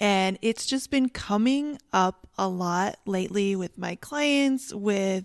and it's just been coming up a lot lately with my clients, with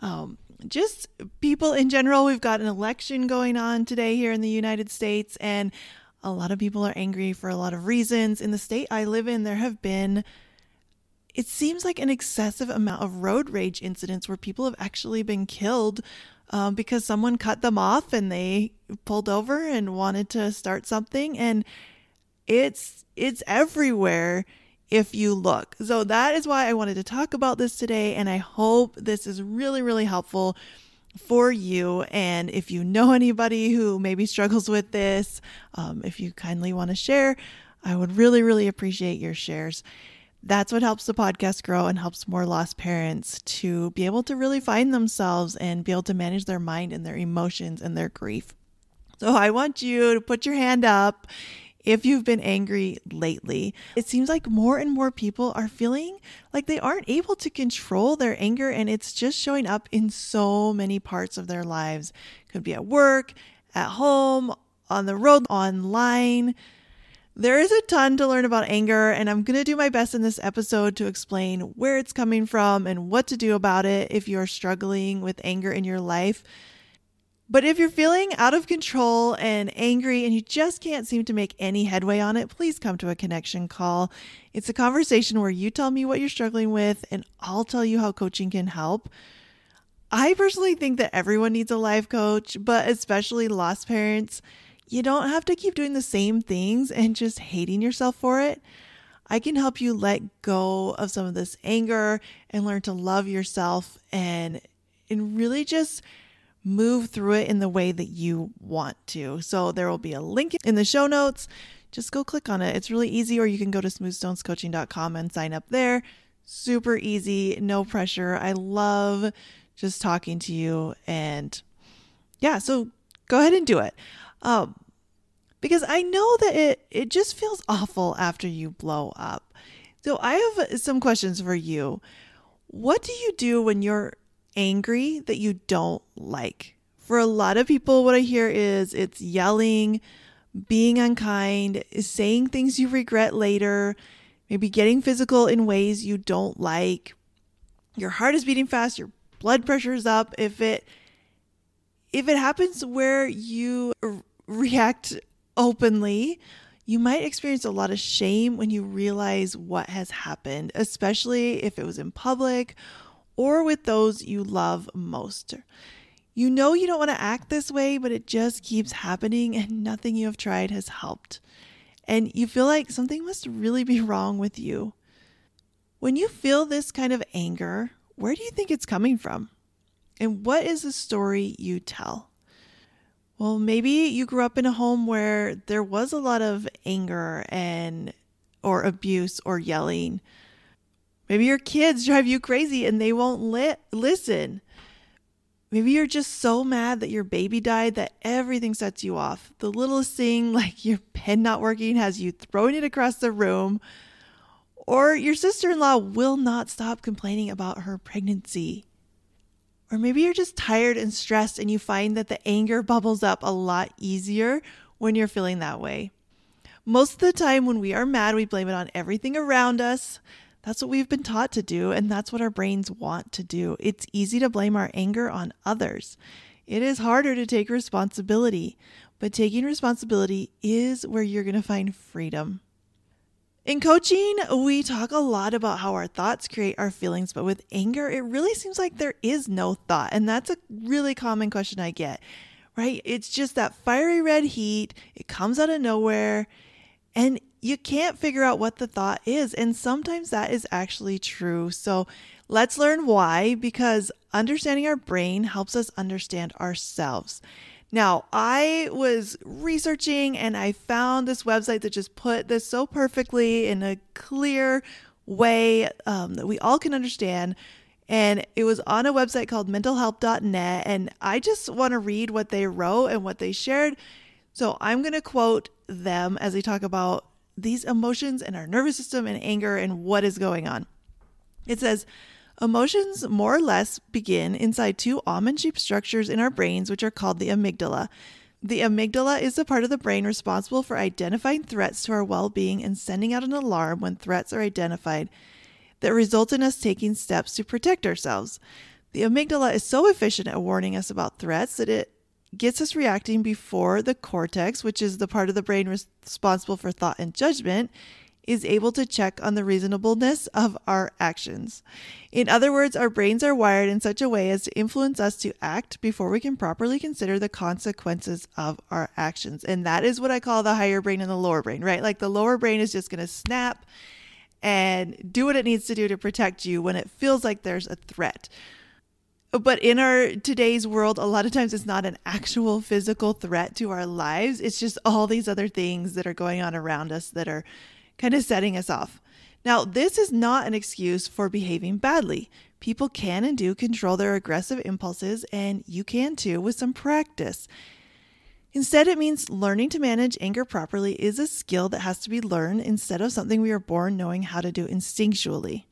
um, just people in general. We've got an election going on today here in the United States, and a lot of people are angry for a lot of reasons. In the state I live in, there have been it seems like an excessive amount of road rage incidents where people have actually been killed um, because someone cut them off and they pulled over and wanted to start something and it's it's everywhere if you look. So that is why I wanted to talk about this today and I hope this is really really helpful for you and if you know anybody who maybe struggles with this, um, if you kindly want to share, I would really really appreciate your shares that's what helps the podcast grow and helps more lost parents to be able to really find themselves and be able to manage their mind and their emotions and their grief. So I want you to put your hand up if you've been angry lately. It seems like more and more people are feeling like they aren't able to control their anger and it's just showing up in so many parts of their lives. Could be at work, at home, on the road, online there is a ton to learn about anger, and I'm going to do my best in this episode to explain where it's coming from and what to do about it if you're struggling with anger in your life. But if you're feeling out of control and angry and you just can't seem to make any headway on it, please come to a connection call. It's a conversation where you tell me what you're struggling with, and I'll tell you how coaching can help. I personally think that everyone needs a life coach, but especially lost parents you don't have to keep doing the same things and just hating yourself for it. I can help you let go of some of this anger and learn to love yourself and and really just move through it in the way that you want to. So there will be a link in the show notes. Just go click on it. It's really easy or you can go to smoothstonescoaching.com and sign up there. Super easy, no pressure. I love just talking to you and yeah, so go ahead and do it. Um, because I know that it it just feels awful after you blow up. So I have some questions for you. What do you do when you're angry that you don't like? For a lot of people what I hear is it's yelling, being unkind, saying things you regret later, maybe getting physical in ways you don't like. Your heart is beating fast, your blood pressure is up. If it if it happens where you react openly, you might experience a lot of shame when you realize what has happened, especially if it was in public or with those you love most. You know you don't want to act this way, but it just keeps happening and nothing you have tried has helped. And you feel like something must really be wrong with you. When you feel this kind of anger, where do you think it's coming from? And what is the story you tell? Well, maybe you grew up in a home where there was a lot of anger and or abuse or yelling. Maybe your kids drive you crazy and they won't li- listen. Maybe you're just so mad that your baby died that everything sets you off. The littlest thing, like your pen not working, has you throwing it across the room. Or your sister in law will not stop complaining about her pregnancy. Or maybe you're just tired and stressed and you find that the anger bubbles up a lot easier when you're feeling that way. Most of the time, when we are mad, we blame it on everything around us. That's what we've been taught to do, and that's what our brains want to do. It's easy to blame our anger on others. It is harder to take responsibility, but taking responsibility is where you're going to find freedom. In coaching, we talk a lot about how our thoughts create our feelings, but with anger, it really seems like there is no thought. And that's a really common question I get, right? It's just that fiery red heat, it comes out of nowhere, and you can't figure out what the thought is. And sometimes that is actually true. So let's learn why, because understanding our brain helps us understand ourselves. Now, I was researching and I found this website that just put this so perfectly in a clear way um, that we all can understand. And it was on a website called mentalhealth.net. And I just want to read what they wrote and what they shared. So I'm going to quote them as they talk about these emotions and our nervous system and anger and what is going on. It says, Emotions more or less begin inside two almond shaped structures in our brains, which are called the amygdala. The amygdala is the part of the brain responsible for identifying threats to our well being and sending out an alarm when threats are identified that result in us taking steps to protect ourselves. The amygdala is so efficient at warning us about threats that it gets us reacting before the cortex, which is the part of the brain responsible for thought and judgment, is able to check on the reasonableness of our actions. In other words, our brains are wired in such a way as to influence us to act before we can properly consider the consequences of our actions. And that is what I call the higher brain and the lower brain, right? Like the lower brain is just going to snap and do what it needs to do to protect you when it feels like there's a threat. But in our today's world, a lot of times it's not an actual physical threat to our lives. It's just all these other things that are going on around us that are kind of setting us off. Now, this is not an excuse for behaving badly. People can and do control their aggressive impulses, and you can too with some practice. Instead, it means learning to manage anger properly is a skill that has to be learned instead of something we are born knowing how to do instinctually.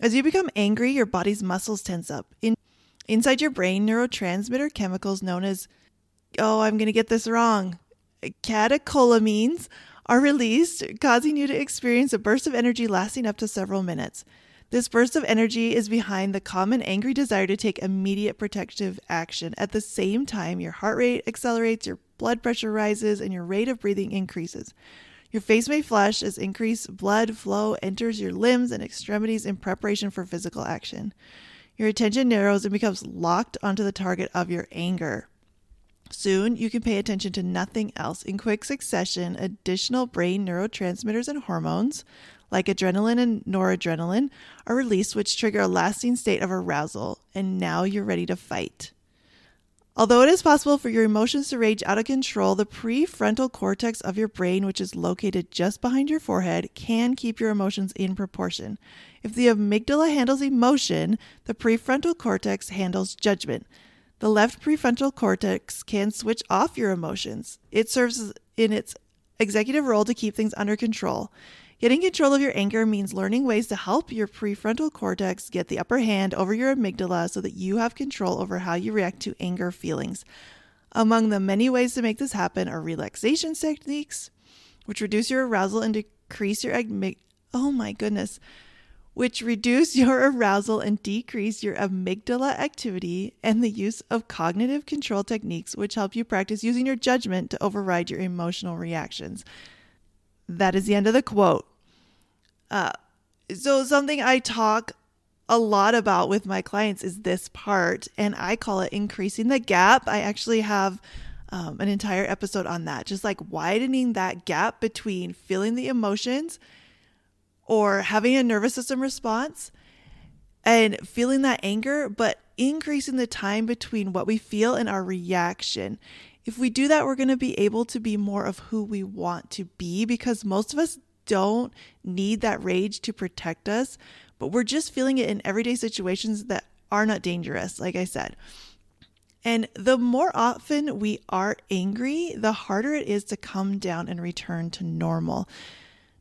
As you become angry, your body's muscles tense up. In, inside your brain, neurotransmitter chemicals known as, oh, I'm going to get this wrong, catecholamines are released, causing you to experience a burst of energy lasting up to several minutes. This burst of energy is behind the common angry desire to take immediate protective action. At the same time, your heart rate accelerates, your blood pressure rises, and your rate of breathing increases. Your face may flush as increased blood flow enters your limbs and extremities in preparation for physical action. Your attention narrows and becomes locked onto the target of your anger. Soon, you can pay attention to nothing else. In quick succession, additional brain neurotransmitters and hormones, like adrenaline and noradrenaline, are released, which trigger a lasting state of arousal, and now you're ready to fight. Although it is possible for your emotions to rage out of control, the prefrontal cortex of your brain, which is located just behind your forehead, can keep your emotions in proportion. If the amygdala handles emotion, the prefrontal cortex handles judgment. The left prefrontal cortex can switch off your emotions. It serves in its executive role to keep things under control. Getting control of your anger means learning ways to help your prefrontal cortex get the upper hand over your amygdala so that you have control over how you react to anger feelings. Among the many ways to make this happen are relaxation techniques, which reduce your arousal and decrease your amygdala. Oh my goodness which reduce your arousal and decrease your amygdala activity, and the use of cognitive control techniques, which help you practice using your judgment to override your emotional reactions. That is the end of the quote. Uh, so, something I talk a lot about with my clients is this part, and I call it increasing the gap. I actually have um, an entire episode on that, just like widening that gap between feeling the emotions or having a nervous system response and feeling that anger, but increasing the time between what we feel and our reaction. If we do that, we're going to be able to be more of who we want to be because most of us don't need that rage to protect us, but we're just feeling it in everyday situations that are not dangerous, like I said. And the more often we are angry, the harder it is to come down and return to normal.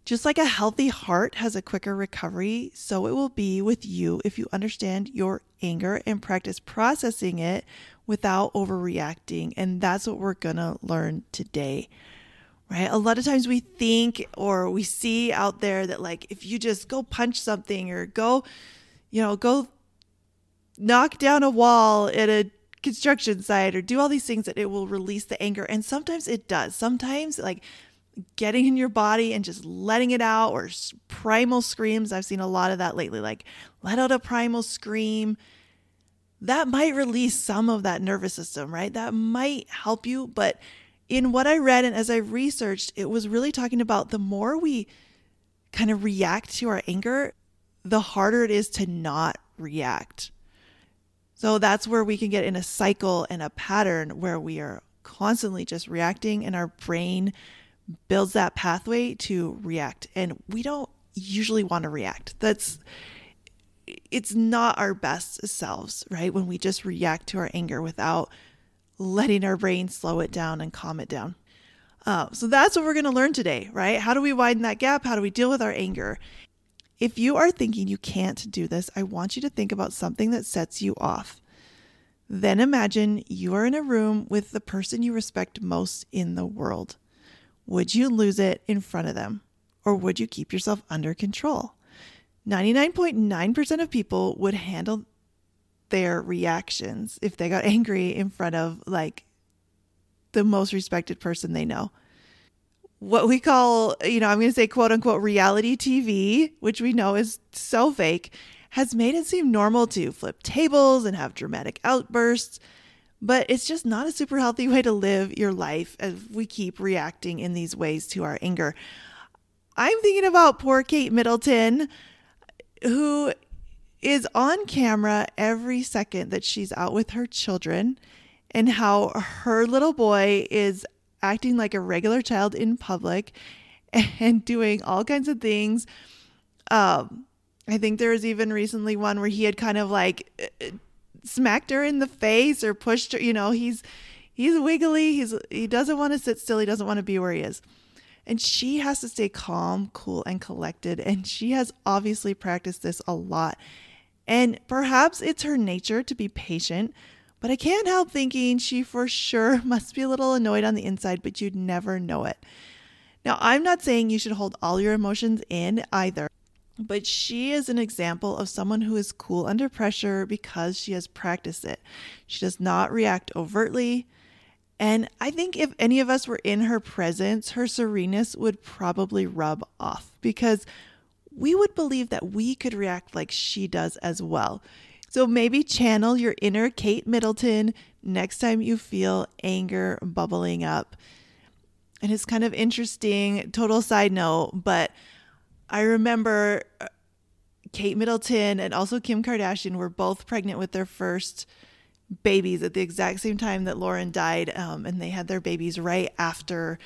Just like a healthy heart has a quicker recovery, so it will be with you if you understand your anger and practice processing it without overreacting. And that's what we're to learn today. Right? A lot of times we think or we see out there that, like, if you just go punch something or go, you know, go knock down a wall at a construction site or do all these things that it will release the anger. And sometimes it does. Sometimes, like, getting in your body and just letting it out or primal screams. I've seen a lot of that lately, like let out a primal scream. That might release some of that nervous system, right? That might help you. But in what I read and as I researched, it was really talking about the more we kind of react to our anger, the harder it is to not react. So that's where we can get in a cycle and a pattern where we are constantly just reacting and our brain builds that pathway to react. And we don't usually want to react. That's it's not our best selves, right? When we just react to our anger without letting our brain slow it down and calm it down. Uh, so that's what we're going to learn today, right? How do we widen that gap? How do we deal with our anger? If you are thinking you can't do this, I want you to think about something that sets you off. Then imagine you are in a room with the person you respect most in the world. Would you lose it in front of them? Or would you keep yourself under control? 99.9% of people would handle their reactions if they got angry in front of like the most respected person they know. What we call, you know, I'm going to say quote unquote reality TV, which we know is so fake, has made it seem normal to flip tables and have dramatic outbursts. But it's just not a super healthy way to live your life as we keep reacting in these ways to our anger. I'm thinking about poor Kate Middleton, who is on camera every second that she's out with her children and how her little boy is acting like a regular child in public and doing all kinds of things. Um, I think there was even recently one where he had kind of like smacked her in the face or pushed her. You know, he's he's wiggly. He's he doesn't want to sit still. He doesn't want to be where he is. And she has to stay calm, cool, and collected. And she has obviously practiced this a lot. And perhaps it's her nature to be patient, but I can't help thinking she for sure must be a little annoyed on the inside, but you'd never know it. Now, I'm not saying you should hold all your emotions in either, but she is an example of someone who is cool under pressure because she has practiced it. She does not react overtly. And I think if any of us were in her presence, her sereneness would probably rub off because we would believe that we could react like she does as well. So maybe channel your inner Kate Middleton next time you feel anger bubbling up. And it's kind of interesting, total side note, but I remember uh, Kate Middleton and also Kim Kardashian were both pregnant with their first babies at the exact same time that Lauren died. Um, and they had their babies right after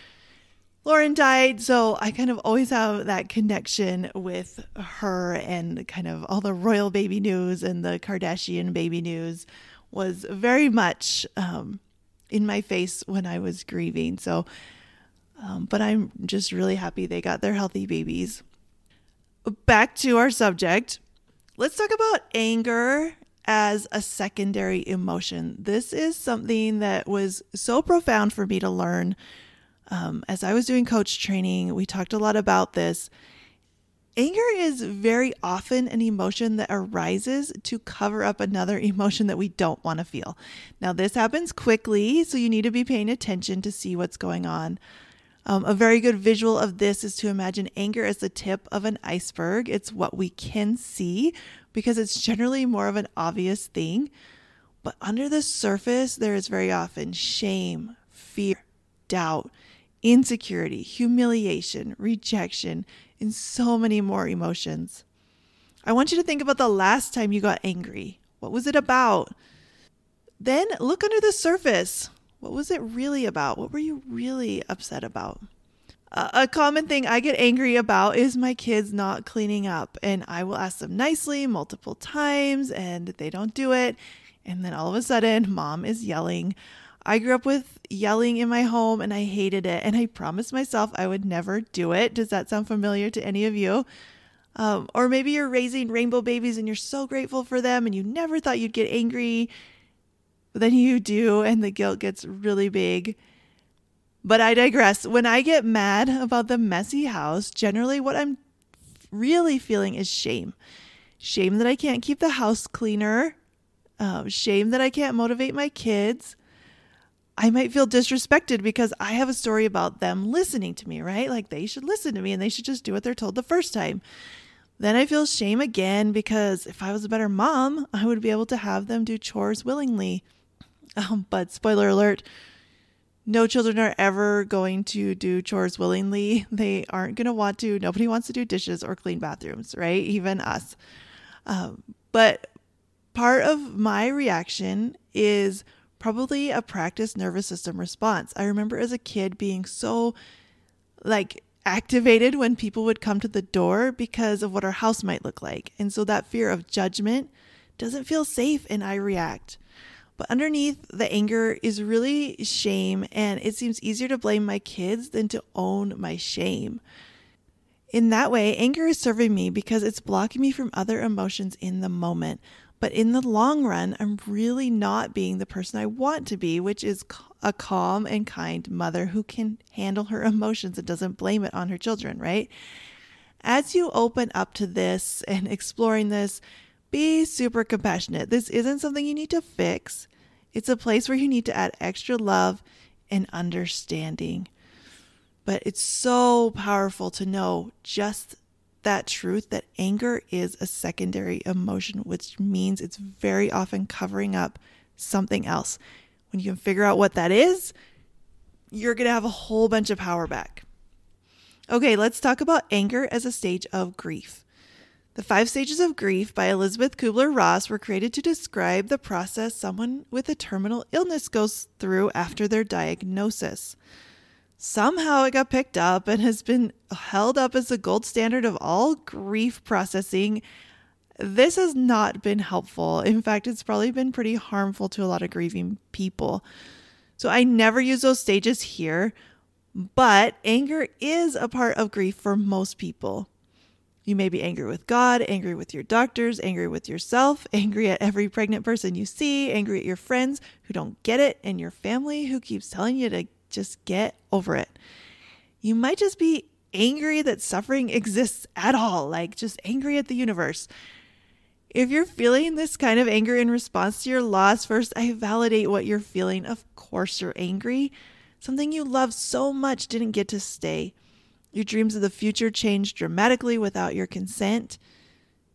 Lauren died. So I kind of always have that connection with her and kind of all the royal baby news and the Kardashian baby news was very much um, in my face when I was grieving. So, um, but I'm just really happy they got their healthy babies. Back to our subject. Let's talk about anger as a secondary emotion. This is something that was so profound for me to learn um, as I was doing coach training, we talked a lot about this. Anger is very often an emotion that arises to cover up another emotion that we don't want to feel. Now, this happens quickly, so you need to be paying attention to see what's going on. Um, a very good visual of this is to imagine anger as the tip of an iceberg. It's what we can see because it's generally more of an obvious thing. But under the surface, there is very often shame, fear, doubt, insecurity, humiliation, rejection, and so many more emotions. I want you to think about the last time you got angry. What was it about? Then look under the surface. What was it really about? What were you really upset about? A common thing I get angry about is my kids not cleaning up, and I will ask them nicely multiple times, and they don't do it. And then all of a sudden, mom is yelling, I grew up with yelling in my home and I hated it. And I promised myself I would never do it. Does that sound familiar to any of you? Um, or maybe you're raising rainbow babies and you're so grateful for them and you never thought you'd get angry. But then you do, and the guilt gets really big. But I digress. When I get mad about the messy house, generally what I'm really feeling is shame. Shame that I can't keep the house cleaner. Uh, shame that I can't motivate my kids I might feel disrespected because I have a story about them listening to me, right? Like they should listen to me and they should just do what they're told the first time. Then I feel shame again because if I was a better mom, I would be able to have them do chores willingly. Um, but spoiler alert, no children are ever going to do chores willingly. They aren't going to want to. Nobody wants to do dishes or clean bathrooms, right? Even us. Um, but part of my reaction is probably a practiced nervous system response. I remember as a kid being so like activated when people would come to the door because of what our house might look like. And so that fear of judgment doesn't feel safe and I react. But underneath the anger is really shame, and it seems easier to blame my kids than to own my shame. In that way, anger is serving me because it's blocking me from other emotions in the moment. But in the long run, I'm really not being the person I want to be, which is a calm and kind mother who can handle her emotions and doesn't blame it on her children, right? As you open up to this and exploring this, be super compassionate. This isn't something you need to fix, it's a place where you need to add extra love and understanding. But it's so powerful to know just that truth that anger is a secondary emotion, which means it's very often covering up something else. When you can figure out what that is, you're going to have a whole bunch of power back. Okay, let's talk about anger as a stage of grief. The Five Stages of Grief by Elisabeth Kubler Ross were created to describe the process someone with a terminal illness goes through after their diagnosis. Somehow it got picked up and has been held up as the gold standard of all grief processing. This has not been helpful. In fact, it's probably been pretty harmful to a lot of grieving people. So I never use those stages here, but anger is a part of grief for most people. You may be angry with God, angry with your doctors, angry with yourself, angry at every pregnant person you see, angry at your friends who don't get it, and your family who keeps telling you to just get over it. You might just be angry that suffering exists at all, like just angry at the universe. If you're feeling this kind of anger in response to your loss, first I validate what you're feeling. Of course, you're angry. Something you love so much didn't get to stay. Your dreams of the future changed dramatically without your consent.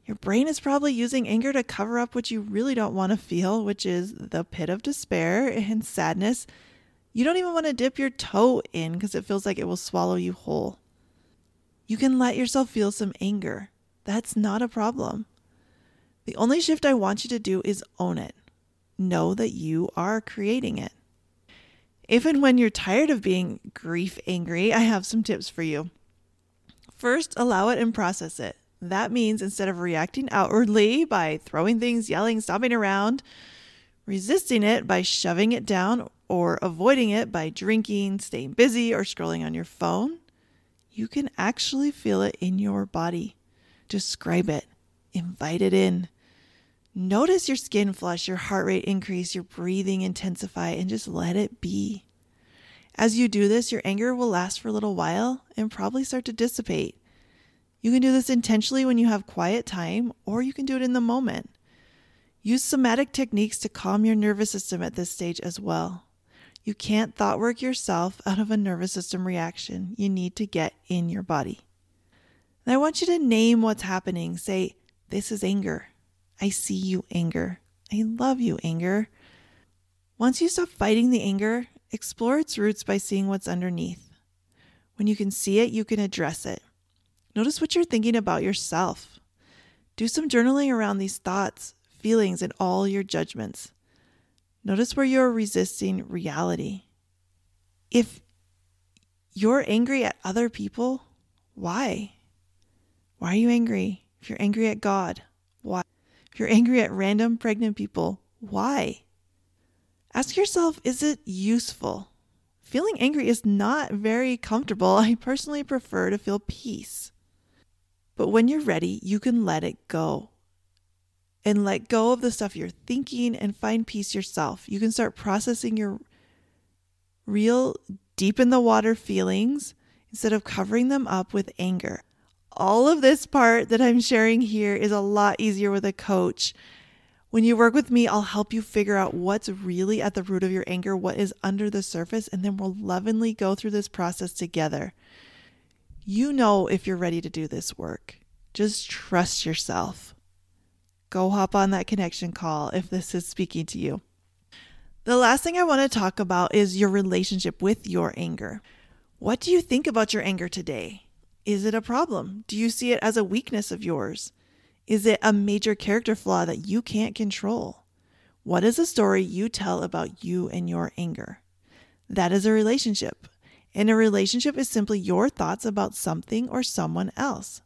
Your brain is probably using anger to cover up what you really don't want to feel, which is the pit of despair and sadness. You don't even want to dip your toe in because it feels like it will swallow you whole. You can let yourself feel some anger. That's not a problem. The only shift I want you to do is own it. Know that you are creating it. If and when you're tired of being grief angry, I have some tips for you. First, allow it and process it. That means instead of reacting outwardly by throwing things, yelling, stomping around, resisting it by shoving it down or avoiding it by drinking, staying busy, or scrolling on your phone, you can actually feel it in your body. Describe it, invite it in. Notice your skin flush, your heart rate increase, your breathing intensify, and just let it be. As you do this, your anger will last for a little while and probably start to dissipate. You can do this intentionally when you have quiet time, or you can do it in the moment. Use somatic techniques to calm your nervous system at this stage as well. You can't thought work yourself out of a nervous system reaction. You need to get in your body. And I want you to name what's happening. Say, This is anger. I see you, anger. I love you, anger. Once you stop fighting the anger, explore its roots by seeing what's underneath. When you can see it, you can address it. Notice what you're thinking about yourself. Do some journaling around these thoughts, feelings, and all your judgments. Notice where you're resisting reality. If you're angry at other people, why? Why are you angry? If you're angry at God, why? If you're angry at random pregnant people, why? Ask yourself is it useful? Feeling angry is not very comfortable. I personally prefer to feel peace. But when you're ready, you can let it go and let go of the stuff you're thinking and find peace yourself. You can start processing your real deep in the water feelings instead of covering them up with anger all of this part that I'm sharing here is a lot easier with a coach. When you work with me, I'll help you figure out what's really at the root of your anger, what is under the surface, and then we'll lovingly go through this process together. You know if you're ready to do this work. Just trust yourself. Go hop on that connection call if this is speaking to you. The last thing I want to talk about is your relationship with your anger. What do you think about your anger today? Is it a problem? Do you see it as a weakness of yours? Is it a major character flaw that you can't control? What is a story you tell about you and your anger? That is a relationship. And a relationship is simply your thoughts about something or someone else.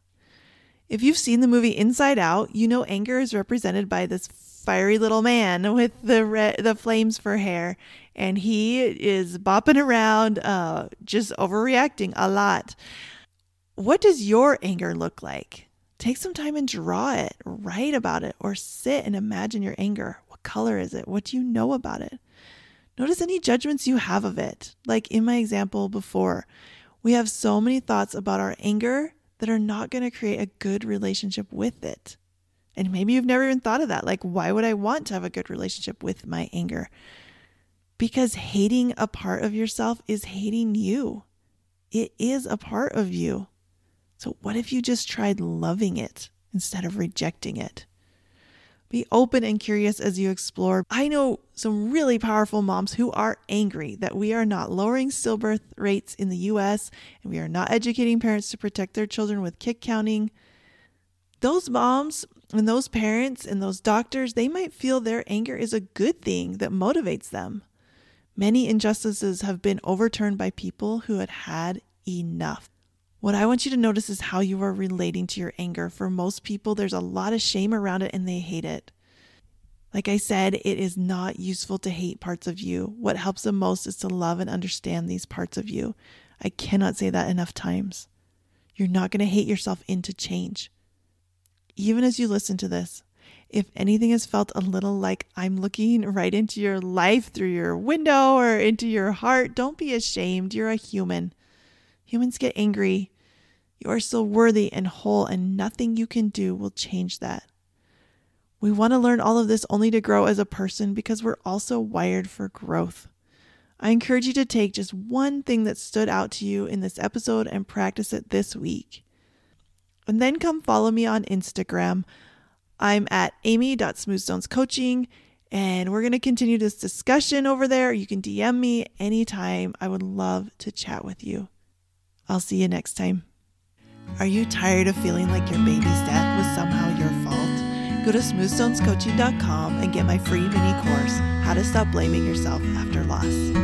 If you've seen the movie Inside Out, you know anger is represented by this fiery little man with the red, the flames for hair, and he is bopping around, uh, just overreacting a lot. What does your anger look like? Take some time and draw it, write about it, or sit and imagine your anger. What color is it? What do you know about it? Notice any judgments you have of it. Like in my example before, we have so many thoughts about our anger that are not going to create a good relationship with it. And maybe you've never even thought of that. Like, why would I want to have a good relationship with my anger? Because hating a part of yourself is hating you. It is a part of you. So, what if you just tried loving it instead of rejecting it? Be open and curious as you explore. I know some really powerful moms who are angry that we are not lowering stillbirth rates in the US and we are not educating parents to protect their children with kick counting. Those moms and those parents and those doctors, they might feel their anger is a good thing that motivates them. Many injustices have been overturned by people who had had enough. What I want you to notice is how you are relating to your anger. For most people, there's a lot of shame around it and they hate it. Like I said, it is not useful to hate parts of you. What helps the most is to love and understand these parts of you. I cannot say that enough times. You're not going to hate yourself into change. Even as you listen to this, if anything has felt a little like I'm looking right into your life through your window or into your heart, don't be ashamed. You're a human. Humans get angry. You are still worthy and whole, and nothing you can do will change that. We want to learn all of this only to grow as a person because we're also wired for growth. I encourage you to take just one thing that stood out to you in this episode and practice it this week. And then come follow me on Instagram. I'm at amy.smoothstonescoaching, and we're going to continue this discussion over there. You can DM me anytime. I would love to chat with you. I'll see you next time. Are you tired of feeling like your baby's death was somehow your fault? Go to smoothstonescoaching.com and get my free mini course, How to Stop Blaming Yourself After Loss.